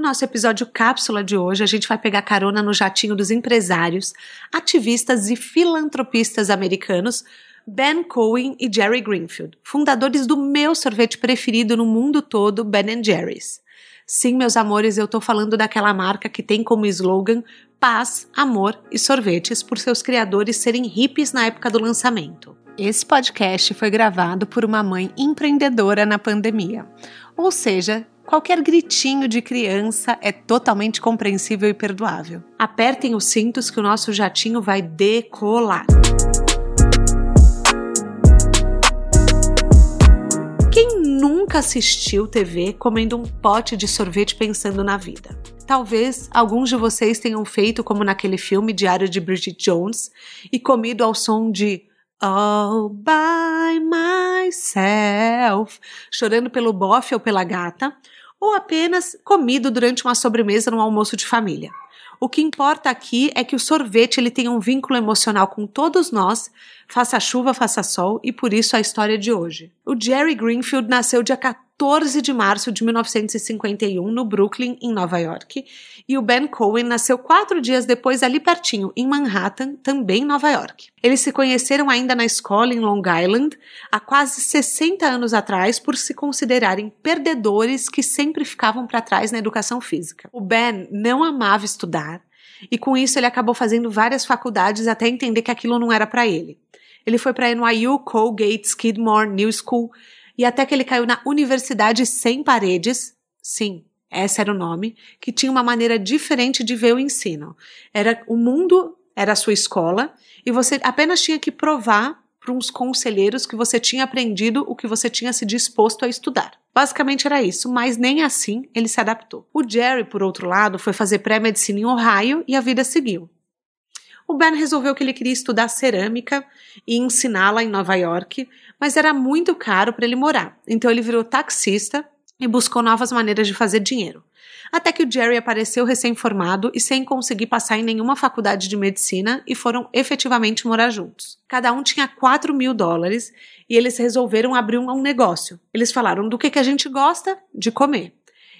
No nosso episódio cápsula de hoje, a gente vai pegar carona no jatinho dos empresários, ativistas e filantropistas americanos Ben Cohen e Jerry Greenfield, fundadores do meu sorvete preferido no mundo todo, Ben Jerry's. Sim, meus amores, eu tô falando daquela marca que tem como slogan paz, amor e sorvetes por seus criadores serem hippies na época do lançamento. Esse podcast foi gravado por uma mãe empreendedora na pandemia. Ou seja, qualquer gritinho de criança é totalmente compreensível e perdoável. Apertem os cintos que o nosso jatinho vai decolar. Quem nunca assistiu TV comendo um pote de sorvete pensando na vida? Talvez alguns de vocês tenham feito como naquele filme Diário de Bridget Jones e comido ao som de All by myself, chorando pelo bofe ou pela gata, ou apenas comido durante uma sobremesa num almoço de família. O que importa aqui é que o sorvete ele tem um vínculo emocional com todos nós, faça chuva, faça sol, e por isso a história de hoje. O Jerry Greenfield nasceu dia 14 de março de 1951 no Brooklyn, em Nova York, e o Ben Cohen nasceu quatro dias depois ali pertinho, em Manhattan, também Nova York. Eles se conheceram ainda na escola em Long Island, há quase 60 anos atrás, por se considerarem perdedores que sempre ficavam para trás na educação física. O Ben não amava estudar, e com isso ele acabou fazendo várias faculdades até entender que aquilo não era para ele. Ele foi para NYU, Colgate, Skidmore, New School, e até que ele caiu na Universidade Sem Paredes, sim, esse era o nome, que tinha uma maneira diferente de ver o ensino. Era o mundo era a sua escola e você apenas tinha que provar para uns conselheiros que você tinha aprendido o que você tinha se disposto a estudar. Basicamente era isso, mas nem assim ele se adaptou. O Jerry, por outro lado, foi fazer pré-medicina em Ohio e a vida seguiu. O Ben resolveu que ele queria estudar cerâmica e ensiná-la em Nova York, mas era muito caro para ele morar. Então ele virou taxista e buscou novas maneiras de fazer dinheiro. Até que o Jerry apareceu recém-formado e sem conseguir passar em nenhuma faculdade de medicina e foram efetivamente morar juntos. Cada um tinha 4 mil dólares e eles resolveram abrir um negócio. Eles falaram do que, que a gente gosta de comer.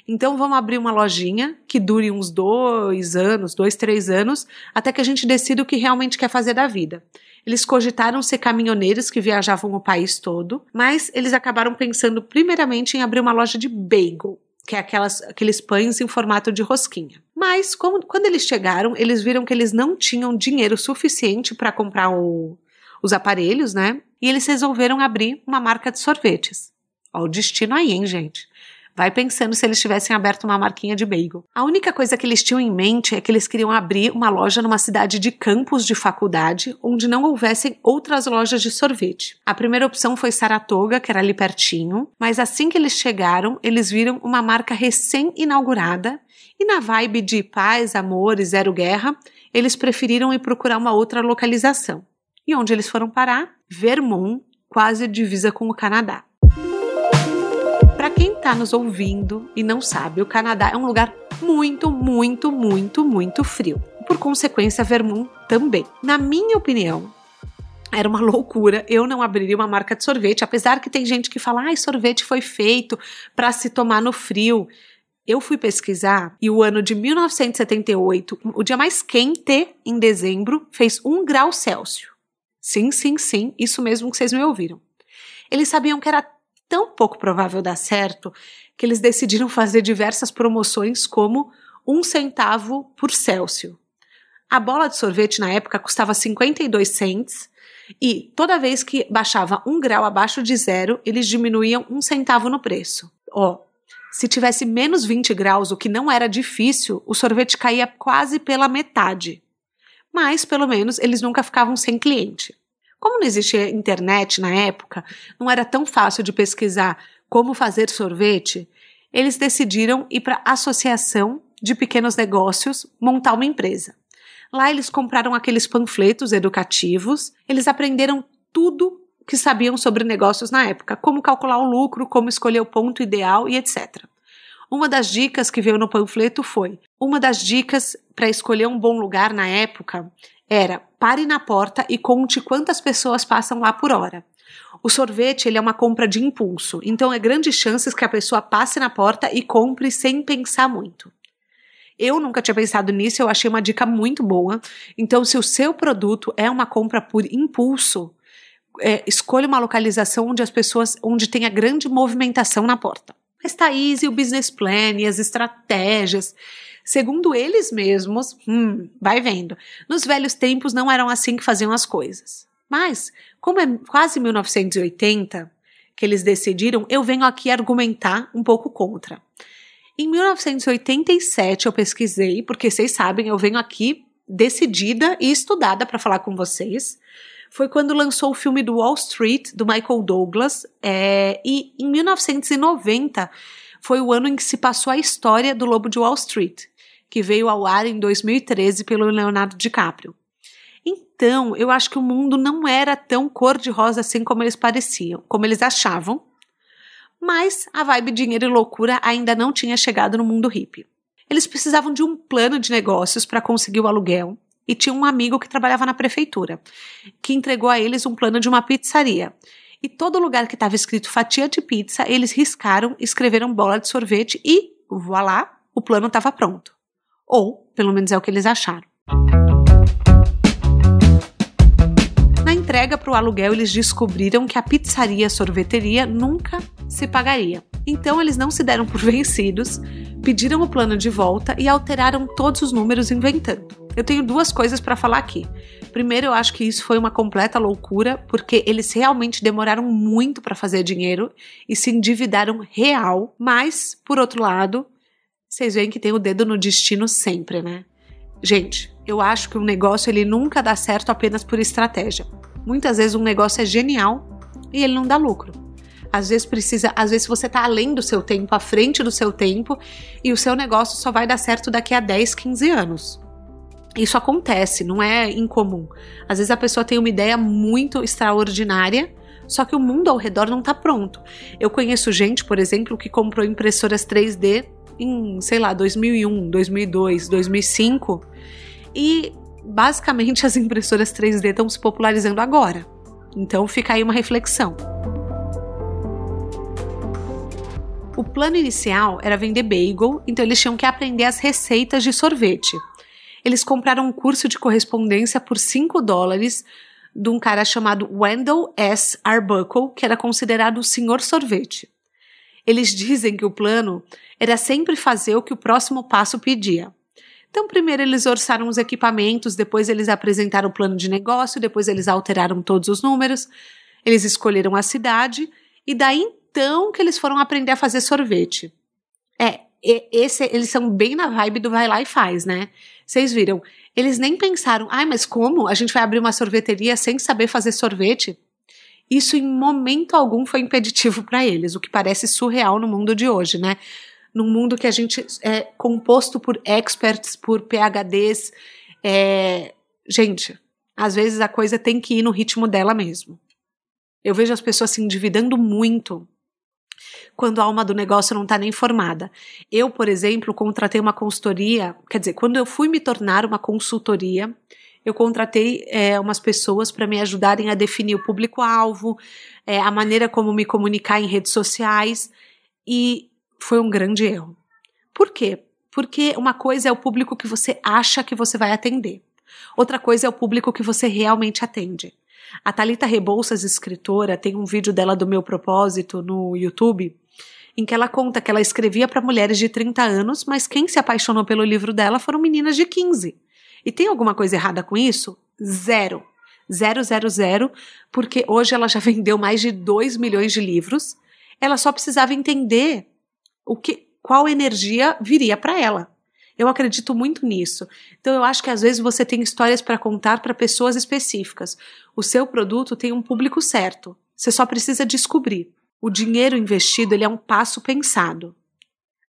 Então vamos abrir uma lojinha que dure uns dois anos, dois, três anos, até que a gente decida o que realmente quer fazer da vida. Eles cogitaram ser caminhoneiros que viajavam o país todo, mas eles acabaram pensando primeiramente em abrir uma loja de bagel, que é aquelas, aqueles pães em formato de rosquinha. Mas como, quando eles chegaram, eles viram que eles não tinham dinheiro suficiente para comprar o, os aparelhos, né? E eles resolveram abrir uma marca de sorvetes. Ó, o destino aí, hein, gente? Vai pensando se eles tivessem aberto uma marquinha de bagel. A única coisa que eles tinham em mente é que eles queriam abrir uma loja numa cidade de campus de faculdade, onde não houvessem outras lojas de sorvete. A primeira opção foi Saratoga, que era ali pertinho, mas assim que eles chegaram, eles viram uma marca recém-inaugurada e na vibe de paz, amor e zero guerra, eles preferiram ir procurar uma outra localização. E onde eles foram parar? Vermont, quase divisa com o Canadá. Para quem está nos ouvindo e não sabe, o Canadá é um lugar muito, muito, muito, muito frio. Por consequência, Vermont também. Na minha opinião, era uma loucura. Eu não abriria uma marca de sorvete, apesar que tem gente que fala: "Ah, sorvete foi feito para se tomar no frio". Eu fui pesquisar e o ano de 1978, o dia mais quente em dezembro, fez 1 grau Celsius. Sim, sim, sim, isso mesmo que vocês me ouviram. Eles sabiam que era tão pouco provável dar certo que eles decidiram fazer diversas promoções, como um centavo por Celsius. A bola de sorvete na época custava 52 cents e toda vez que baixava um grau abaixo de zero, eles diminuíam um centavo no preço. Ó, se tivesse menos 20 graus, o que não era difícil, o sorvete caía quase pela metade. Mas, pelo menos, eles nunca ficavam sem cliente. Como não existia internet na época, não era tão fácil de pesquisar como fazer sorvete, eles decidiram ir para a Associação de Pequenos Negócios montar uma empresa. Lá eles compraram aqueles panfletos educativos, eles aprenderam tudo que sabiam sobre negócios na época, como calcular o lucro, como escolher o ponto ideal e etc. Uma das dicas que veio no panfleto foi: uma das dicas para escolher um bom lugar na época era pare na porta e conte quantas pessoas passam lá por hora. O sorvete ele é uma compra de impulso, então é grandes chances que a pessoa passe na porta e compre sem pensar muito. Eu nunca tinha pensado nisso, eu achei uma dica muito boa. Então, se o seu produto é uma compra por impulso, é, escolha uma localização onde as pessoas, onde tenha grande movimentação na porta. Mas Thaís, e o business plan e as estratégias? Segundo eles mesmos, hum, vai vendo, nos velhos tempos não eram assim que faziam as coisas. Mas, como é quase 1980 que eles decidiram, eu venho aqui argumentar um pouco contra. Em 1987 eu pesquisei, porque vocês sabem, eu venho aqui decidida e estudada para falar com vocês foi quando lançou o filme do Wall Street, do Michael Douglas, é, e em 1990 foi o ano em que se passou a história do Lobo de Wall Street, que veio ao ar em 2013 pelo Leonardo DiCaprio. Então, eu acho que o mundo não era tão cor-de-rosa assim como eles pareciam, como eles achavam, mas a vibe dinheiro e loucura ainda não tinha chegado no mundo hippie. Eles precisavam de um plano de negócios para conseguir o aluguel, e tinha um amigo que trabalhava na prefeitura, que entregou a eles um plano de uma pizzaria. E todo lugar que estava escrito fatia de pizza, eles riscaram, escreveram bola de sorvete e, voilá, o plano estava pronto. Ou, pelo menos é o que eles acharam. Na entrega para o aluguel, eles descobriram que a pizzaria sorveteria nunca se pagaria. Então eles não se deram por vencidos, pediram o plano de volta e alteraram todos os números inventando. Eu tenho duas coisas para falar aqui. Primeiro, eu acho que isso foi uma completa loucura, porque eles realmente demoraram muito para fazer dinheiro e se endividaram real. Mas, por outro lado, vocês veem que tem o dedo no destino sempre, né? Gente, eu acho que um negócio ele nunca dá certo apenas por estratégia. Muitas vezes um negócio é genial e ele não dá lucro. Às vezes precisa, às vezes você está além do seu tempo, à frente do seu tempo, e o seu negócio só vai dar certo daqui a 10, 15 anos. Isso acontece, não é incomum. Às vezes a pessoa tem uma ideia muito extraordinária, só que o mundo ao redor não está pronto. Eu conheço gente, por exemplo, que comprou impressoras 3D em, sei lá, 2001, 2002, 2005 e basicamente as impressoras 3D estão se popularizando agora. Então fica aí uma reflexão. O plano inicial era vender bagel, então eles tinham que aprender as receitas de sorvete eles compraram um curso de correspondência por 5 dólares de um cara chamado Wendell S. Arbuckle, que era considerado o senhor sorvete. Eles dizem que o plano era sempre fazer o que o próximo passo pedia. Então, primeiro eles orçaram os equipamentos, depois eles apresentaram o plano de negócio, depois eles alteraram todos os números, eles escolheram a cidade e daí então que eles foram aprender a fazer sorvete. É, esse, eles são bem na vibe do vai lá e faz, né? Vocês viram? Eles nem pensaram, ai, mas como? A gente vai abrir uma sorveteria sem saber fazer sorvete? Isso em momento algum foi impeditivo para eles, o que parece surreal no mundo de hoje, né? Num mundo que a gente é composto por experts, por PhDs. É... Gente, às vezes a coisa tem que ir no ritmo dela mesmo. Eu vejo as pessoas se endividando muito quando a alma do negócio não está nem formada. Eu, por exemplo, contratei uma consultoria, quer dizer, quando eu fui me tornar uma consultoria, eu contratei é, umas pessoas para me ajudarem a definir o público-alvo, é, a maneira como me comunicar em redes sociais, e foi um grande erro. Por quê? Porque uma coisa é o público que você acha que você vai atender. Outra coisa é o público que você realmente atende. A Talita Rebouças, escritora, tem um vídeo dela do meu propósito no YouTube, em que ela conta que ela escrevia para mulheres de 30 anos, mas quem se apaixonou pelo livro dela foram meninas de 15. E tem alguma coisa errada com isso? Zero. Zero, zero, zero, porque hoje ela já vendeu mais de 2 milhões de livros. Ela só precisava entender o que, qual energia viria para ela. Eu acredito muito nisso. Então eu acho que às vezes você tem histórias para contar para pessoas específicas. O seu produto tem um público certo. Você só precisa descobrir. O dinheiro investido ele é um passo pensado.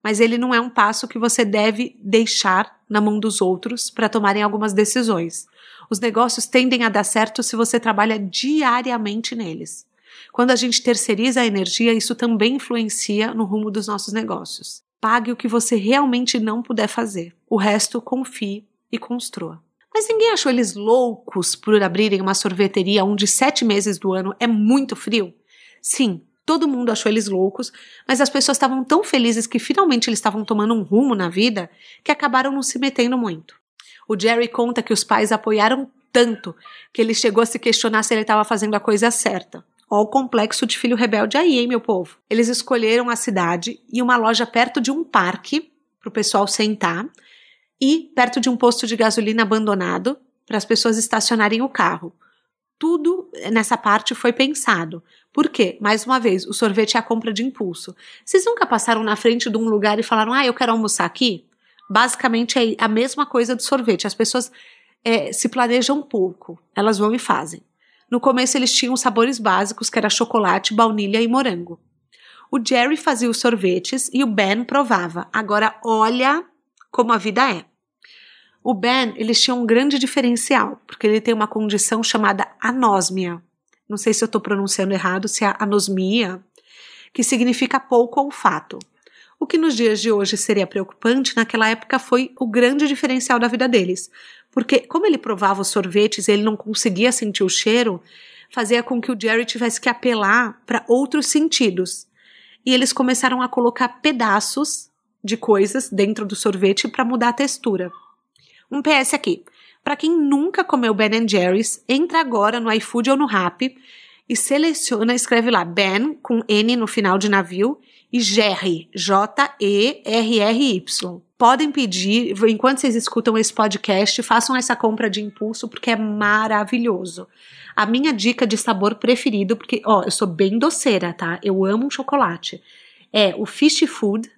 Mas ele não é um passo que você deve deixar na mão dos outros para tomarem algumas decisões. Os negócios tendem a dar certo se você trabalha diariamente neles. Quando a gente terceiriza a energia, isso também influencia no rumo dos nossos negócios. Pague o que você realmente não puder fazer. O resto, confie e construa. Mas ninguém achou eles loucos por abrirem uma sorveteria onde sete meses do ano é muito frio? Sim, todo mundo achou eles loucos, mas as pessoas estavam tão felizes que finalmente eles estavam tomando um rumo na vida que acabaram não se metendo muito. O Jerry conta que os pais apoiaram tanto que ele chegou a se questionar se ele estava fazendo a coisa certa. Ó, o complexo de filho rebelde aí, hein, meu povo? Eles escolheram a cidade e uma loja perto de um parque para o pessoal sentar e perto de um posto de gasolina abandonado para as pessoas estacionarem o carro. Tudo nessa parte foi pensado. Por quê? Mais uma vez, o sorvete é a compra de impulso. Vocês nunca passaram na frente de um lugar e falaram, ah, eu quero almoçar aqui? Basicamente é a mesma coisa do sorvete. As pessoas é, se planejam um pouco, elas vão e fazem. No começo eles tinham sabores básicos, que era chocolate, baunilha e morango. O Jerry fazia os sorvetes e o Ben provava. Agora olha como a vida é. O Ben, eles tinham um grande diferencial, porque ele tem uma condição chamada anósmia. Não sei se eu estou pronunciando errado, se é anosmia, que significa pouco olfato. O que nos dias de hoje seria preocupante, naquela época foi o grande diferencial da vida deles. Porque, como ele provava os sorvetes e ele não conseguia sentir o cheiro, fazia com que o Jerry tivesse que apelar para outros sentidos. E eles começaram a colocar pedaços de coisas dentro do sorvete para mudar a textura. Um PS aqui. Para quem nunca comeu Ben Jerry's, entra agora no iFood ou no Rappi e seleciona, escreve lá Ben com N no final de navio e Jerry, J-E-R-R-Y. Podem pedir, enquanto vocês escutam esse podcast, façam essa compra de impulso porque é maravilhoso. A minha dica de sabor preferido, porque, ó, eu sou bem doceira, tá? Eu amo chocolate. É o Fish Food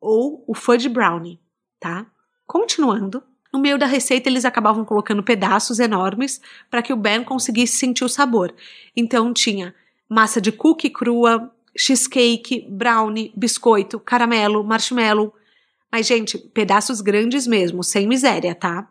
ou o Fudge Brownie, tá? Continuando, no meio da receita, eles acabavam colocando pedaços enormes para que o Ben conseguisse sentir o sabor. Então tinha massa de cookie crua, cheesecake, brownie, biscoito, caramelo, marshmallow. Mas, gente, pedaços grandes mesmo, sem miséria, tá?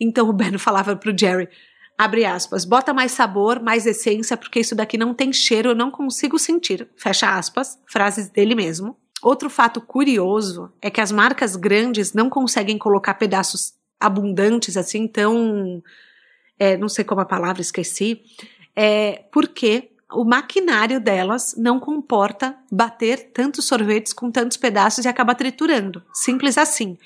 Então o Ben falava pro Jerry: abre aspas, bota mais sabor, mais essência, porque isso daqui não tem cheiro, eu não consigo sentir. Fecha aspas, frases dele mesmo. Outro fato curioso é que as marcas grandes não conseguem colocar pedaços abundantes, assim, tão. É, não sei como a palavra, esqueci. É, porque o maquinário delas não comporta bater tantos sorvetes com tantos pedaços e acaba triturando. Simples assim.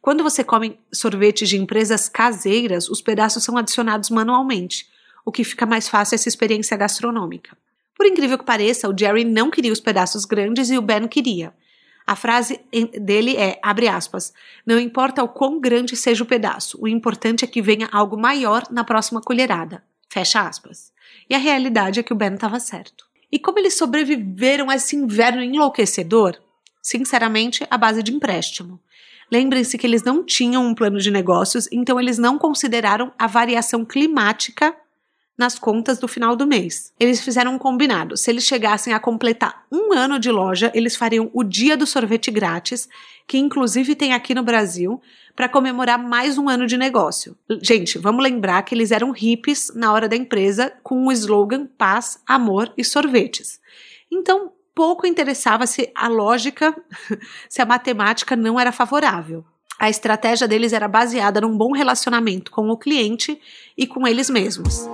Quando você come sorvetes de empresas caseiras, os pedaços são adicionados manualmente, o que fica mais fácil essa experiência gastronômica. Por incrível que pareça, o Jerry não queria os pedaços grandes e o Ben queria. A frase dele é, abre aspas, não importa o quão grande seja o pedaço, o importante é que venha algo maior na próxima colherada. Fecha aspas. E a realidade é que o Ben estava certo. E como eles sobreviveram a esse inverno enlouquecedor? Sinceramente, à base de empréstimo. Lembrem-se que eles não tinham um plano de negócios, então eles não consideraram a variação climática nas contas do final do mês. Eles fizeram um combinado. Se eles chegassem a completar um ano de loja, eles fariam o dia do sorvete grátis, que inclusive tem aqui no Brasil, para comemorar mais um ano de negócio. Gente, vamos lembrar que eles eram hippies na hora da empresa com o slogan paz, amor e sorvetes. Então, pouco interessava se a lógica, se a matemática não era favorável. A estratégia deles era baseada num bom relacionamento com o cliente e com eles mesmos.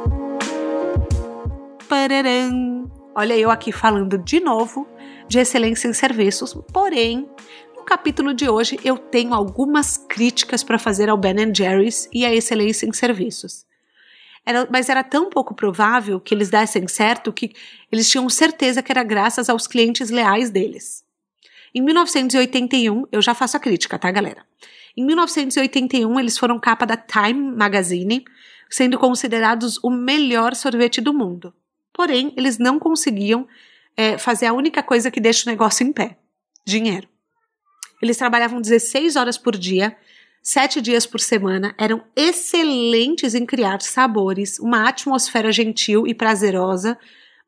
Olha eu aqui falando de novo de excelência em serviços, porém, no capítulo de hoje eu tenho algumas críticas para fazer ao Ben Jerry's e à excelência em serviços. Era, mas era tão pouco provável que eles dessem certo que eles tinham certeza que era graças aos clientes leais deles. Em 1981, eu já faço a crítica, tá, galera? Em 1981, eles foram capa da Time Magazine, sendo considerados o melhor sorvete do mundo. Porém, eles não conseguiam é, fazer a única coisa que deixa o negócio em pé: dinheiro. Eles trabalhavam 16 horas por dia, sete dias por semana, eram excelentes em criar sabores, uma atmosfera gentil e prazerosa,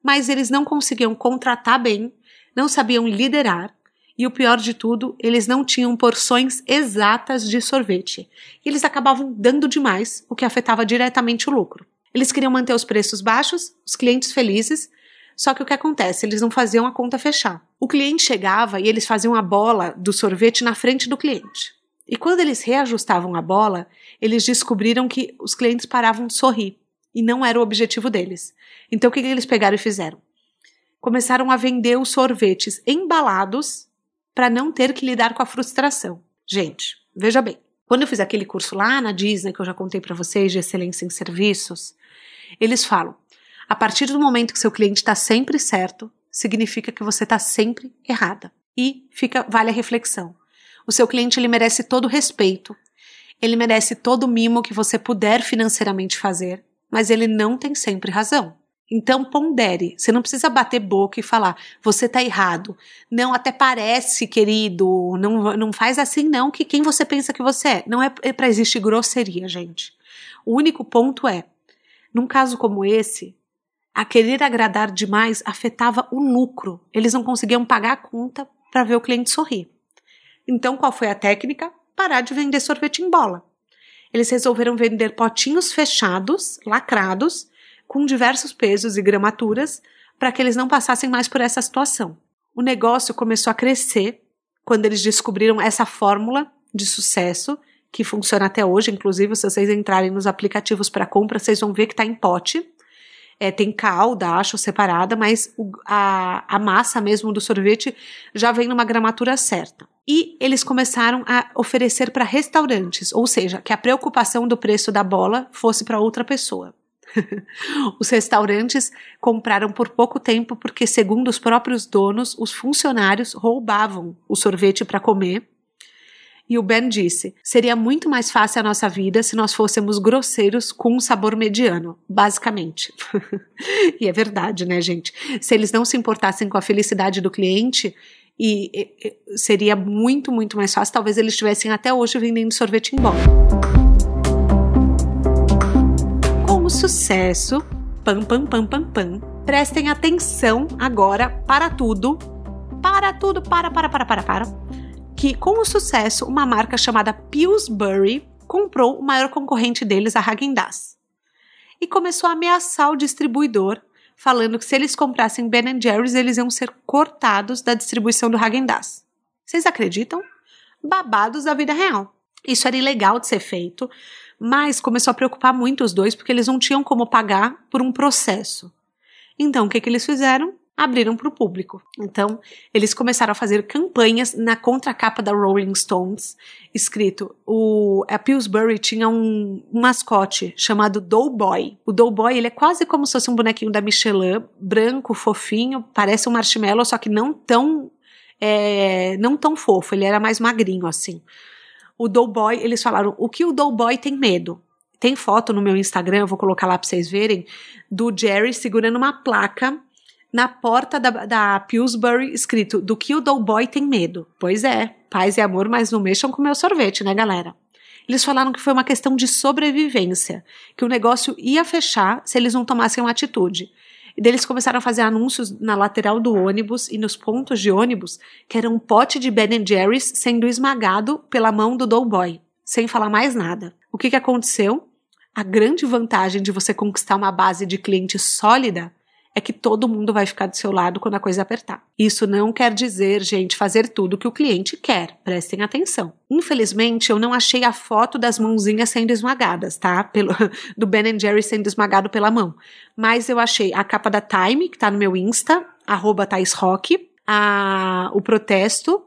mas eles não conseguiam contratar bem, não sabiam liderar E o pior de tudo, eles não tinham porções exatas de sorvete. E eles acabavam dando demais, o que afetava diretamente o lucro. Eles queriam manter os preços baixos, os clientes felizes, só que o que acontece? Eles não faziam a conta fechar. O cliente chegava e eles faziam a bola do sorvete na frente do cliente. E quando eles reajustavam a bola, eles descobriram que os clientes paravam de sorrir. E não era o objetivo deles. Então o que eles pegaram e fizeram? Começaram a vender os sorvetes embalados para não ter que lidar com a frustração. Gente, veja bem. Quando eu fiz aquele curso lá na Disney, que eu já contei para vocês, de excelência em serviços, eles falam: a partir do momento que seu cliente está sempre certo, significa que você está sempre errada. E fica vale a reflexão. O seu cliente ele merece todo o respeito, ele merece todo o mimo que você puder financeiramente fazer, mas ele não tem sempre razão. Então pondere, você não precisa bater boca e falar, você tá errado. Não, até parece, querido, não, não faz assim não, que quem você pensa que você é. Não é, é para existir grosseria, gente. O único ponto é, num caso como esse, a querer agradar demais afetava o lucro. Eles não conseguiam pagar a conta para ver o cliente sorrir. Então, qual foi a técnica? Parar de vender sorvete em bola. Eles resolveram vender potinhos fechados, lacrados, com diversos pesos e gramaturas, para que eles não passassem mais por essa situação. O negócio começou a crescer quando eles descobriram essa fórmula de sucesso que funciona até hoje. Inclusive, se vocês entrarem nos aplicativos para compra, vocês vão ver que está em pote. É, tem calda, acho, separada, mas o, a, a massa mesmo do sorvete já vem numa gramatura certa. E eles começaram a oferecer para restaurantes, ou seja, que a preocupação do preço da bola fosse para outra pessoa. os restaurantes compraram por pouco tempo porque, segundo os próprios donos, os funcionários roubavam o sorvete para comer e o Ben disse: seria muito mais fácil a nossa vida se nós fôssemos grosseiros com um sabor mediano, basicamente. e é verdade, né, gente? Se eles não se importassem com a felicidade do cliente, e, e seria muito, muito mais fácil. Talvez eles estivessem até hoje vendendo sorvete em bola. Com o sucesso, pam, pam, pam, pam, pam, prestem atenção agora para tudo. Para tudo, para, para, para, para, para que, com o sucesso, uma marca chamada Pillsbury comprou o maior concorrente deles, a Häagen-Dazs, e começou a ameaçar o distribuidor, falando que se eles comprassem Ben Jerry's, eles iam ser cortados da distribuição do Häagen-Dazs. Vocês acreditam? Babados da vida real. Isso era ilegal de ser feito, mas começou a preocupar muito os dois porque eles não tinham como pagar por um processo. Então, o que, que eles fizeram? Abriram para o público. Então, eles começaram a fazer campanhas na contracapa da Rolling Stones, escrito: o a Pillsbury tinha um, mascote chamado Doughboy. O Doughboy ele é quase como se fosse um bonequinho da Michelin, branco, fofinho, parece um marshmallow, só que não tão é, não tão fofo. Ele era mais magrinho assim. O Doughboy, eles falaram: o que o Doughboy tem medo? Tem foto no meu Instagram, vou colocar lá para vocês verem, do Jerry segurando uma placa na porta da, da Pillsbury escrito do que o Doughboy tem medo. Pois é, paz e amor, mas não mexam com meu sorvete, né, galera? Eles falaram que foi uma questão de sobrevivência, que o negócio ia fechar se eles não tomassem uma atitude. E eles começaram a fazer anúncios na lateral do ônibus e nos pontos de ônibus que era um pote de Ben Jerry's sendo esmagado pela mão do Doughboy, sem falar mais nada. O que, que aconteceu? A grande vantagem de você conquistar uma base de cliente sólida é que todo mundo vai ficar do seu lado quando a coisa apertar. Isso não quer dizer, gente, fazer tudo que o cliente quer. Prestem atenção. Infelizmente, eu não achei a foto das mãozinhas sendo esmagadas, tá? Pelo, do Ben Jerry sendo esmagado pela mão. Mas eu achei a capa da Time, que tá no meu Insta, arroba Rock, a, o protesto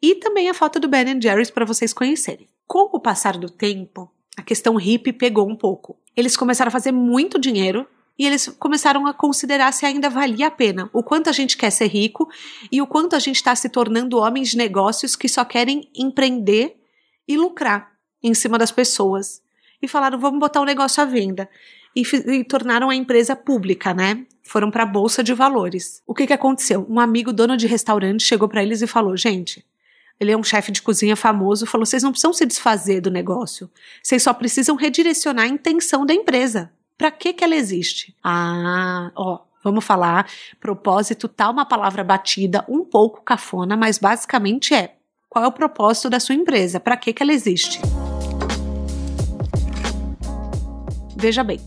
e também a foto do Ben Jerry's para vocês conhecerem. Com o passar do tempo, a questão hippie pegou um pouco. Eles começaram a fazer muito dinheiro e eles começaram a considerar se ainda valia a pena, o quanto a gente quer ser rico e o quanto a gente está se tornando homens de negócios que só querem empreender e lucrar em cima das pessoas. E falaram, vamos botar o negócio à venda. E, e, tornaram a empresa pública, né? Foram para a bolsa de valores. O que que aconteceu? Um amigo dono de restaurante chegou para eles e falou: "Gente, ele é um chefe de cozinha famoso, falou: "Vocês não precisam se desfazer do negócio. Vocês só precisam redirecionar a intenção da empresa. Para que que ela existe? Ah, ó, Vamos falar. Propósito tá uma palavra batida, um pouco cafona, mas basicamente é: qual é o propósito da sua empresa? Para que que ela existe? Veja bem,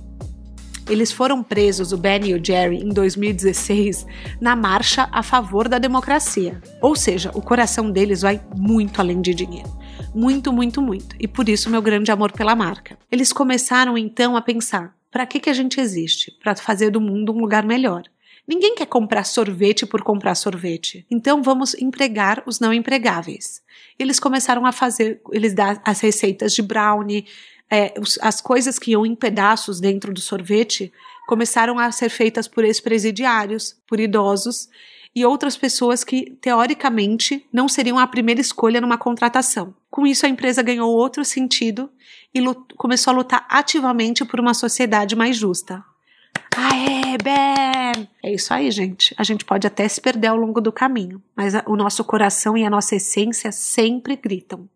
eles foram presos, o Ben e o Jerry, em 2016, na marcha a favor da democracia. Ou seja, o coração deles vai muito além de dinheiro. Muito, muito, muito. E por isso meu grande amor pela marca. Eles começaram então a pensar: para que, que a gente existe? Para fazer do mundo um lugar melhor. Ninguém quer comprar sorvete por comprar sorvete. Então vamos empregar os não empregáveis. Eles começaram a fazer, eles dão as receitas de brownie, é, as coisas que iam em pedaços dentro do sorvete começaram a ser feitas por ex-presidiários, por idosos e outras pessoas que, teoricamente, não seriam a primeira escolha numa contratação. Com isso, a empresa ganhou outro sentido e começou a lutar ativamente por uma sociedade mais justa. Aê, Ben! É isso aí, gente. A gente pode até se perder ao longo do caminho, mas o nosso coração e a nossa essência sempre gritam.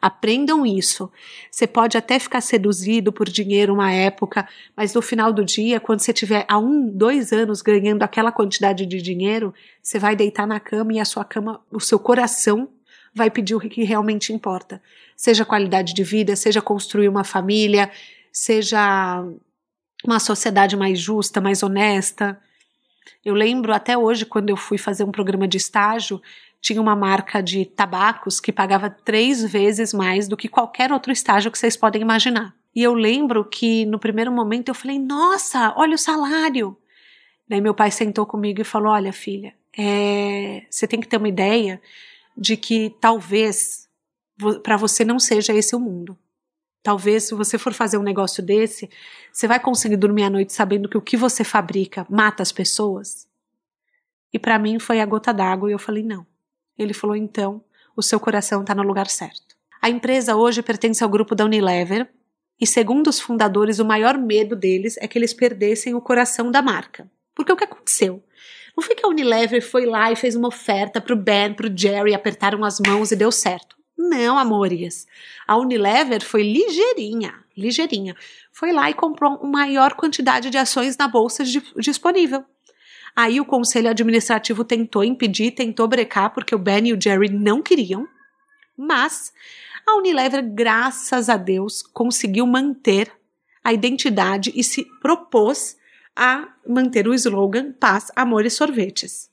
Aprendam isso. Você pode até ficar seduzido por dinheiro uma época, mas no final do dia, quando você tiver há um, dois anos ganhando aquela quantidade de dinheiro, você vai deitar na cama e a sua cama, o seu coração vai pedir o que realmente importa. Seja qualidade de vida, seja construir uma família, seja uma sociedade mais justa, mais honesta. Eu lembro até hoje, quando eu fui fazer um programa de estágio, tinha uma marca de tabacos que pagava três vezes mais do que qualquer outro estágio que vocês podem imaginar. E eu lembro que no primeiro momento eu falei: Nossa, olha o salário. Daí meu pai sentou comigo e falou: Olha, filha, é, você tem que ter uma ideia de que talvez para você não seja esse o mundo. Talvez, se você for fazer um negócio desse, você vai conseguir dormir à noite sabendo que o que você fabrica mata as pessoas. E para mim foi a gota d'água e eu falei: não. Ele falou: então, o seu coração está no lugar certo. A empresa hoje pertence ao grupo da Unilever e, segundo os fundadores, o maior medo deles é que eles perdessem o coração da marca. Porque o que aconteceu? Não foi que a Unilever foi lá e fez uma oferta pro Ben, pro Jerry, apertaram as mãos e deu certo. Não, amores. A Unilever foi ligeirinha, ligeirinha. Foi lá e comprou uma maior quantidade de ações na bolsa disponível. Aí o conselho administrativo tentou impedir, tentou brecar, porque o Ben e o Jerry não queriam. Mas a Unilever, graças a Deus, conseguiu manter a identidade e se propôs a manter o slogan Paz, Amor e Sorvetes.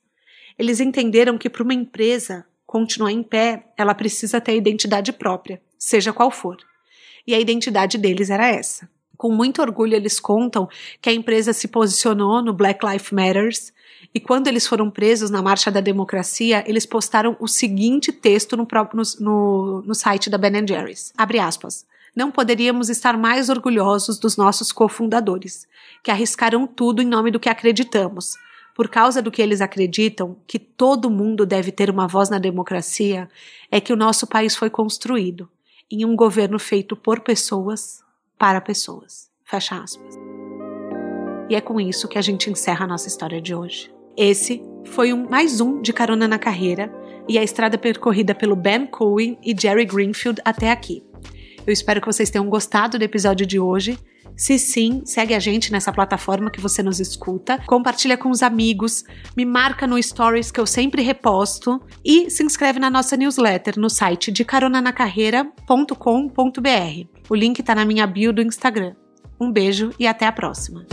Eles entenderam que para uma empresa continuar em pé, ela precisa ter identidade própria, seja qual for. E a identidade deles era essa. Com muito orgulho, eles contam que a empresa se posicionou no Black Lives Matters e quando eles foram presos na Marcha da Democracia, eles postaram o seguinte texto no, no, no site da Ben Jerry's. Abre aspas. Não poderíamos estar mais orgulhosos dos nossos cofundadores, que arriscaram tudo em nome do que acreditamos. Por causa do que eles acreditam, que todo mundo deve ter uma voz na democracia, é que o nosso país foi construído em um governo feito por pessoas, para pessoas. Fecha aspas. E é com isso que a gente encerra a nossa história de hoje. Esse foi um, mais um de Carona na Carreira e a estrada percorrida pelo Ben Cohen e Jerry Greenfield até aqui. Eu espero que vocês tenham gostado do episódio de hoje. Se sim, segue a gente nessa plataforma que você nos escuta, compartilha com os amigos, me marca no Stories que eu sempre reposto e se inscreve na nossa newsletter no site de caronanacarreira.com.br. O link está na minha bio do Instagram. Um beijo e até a próxima.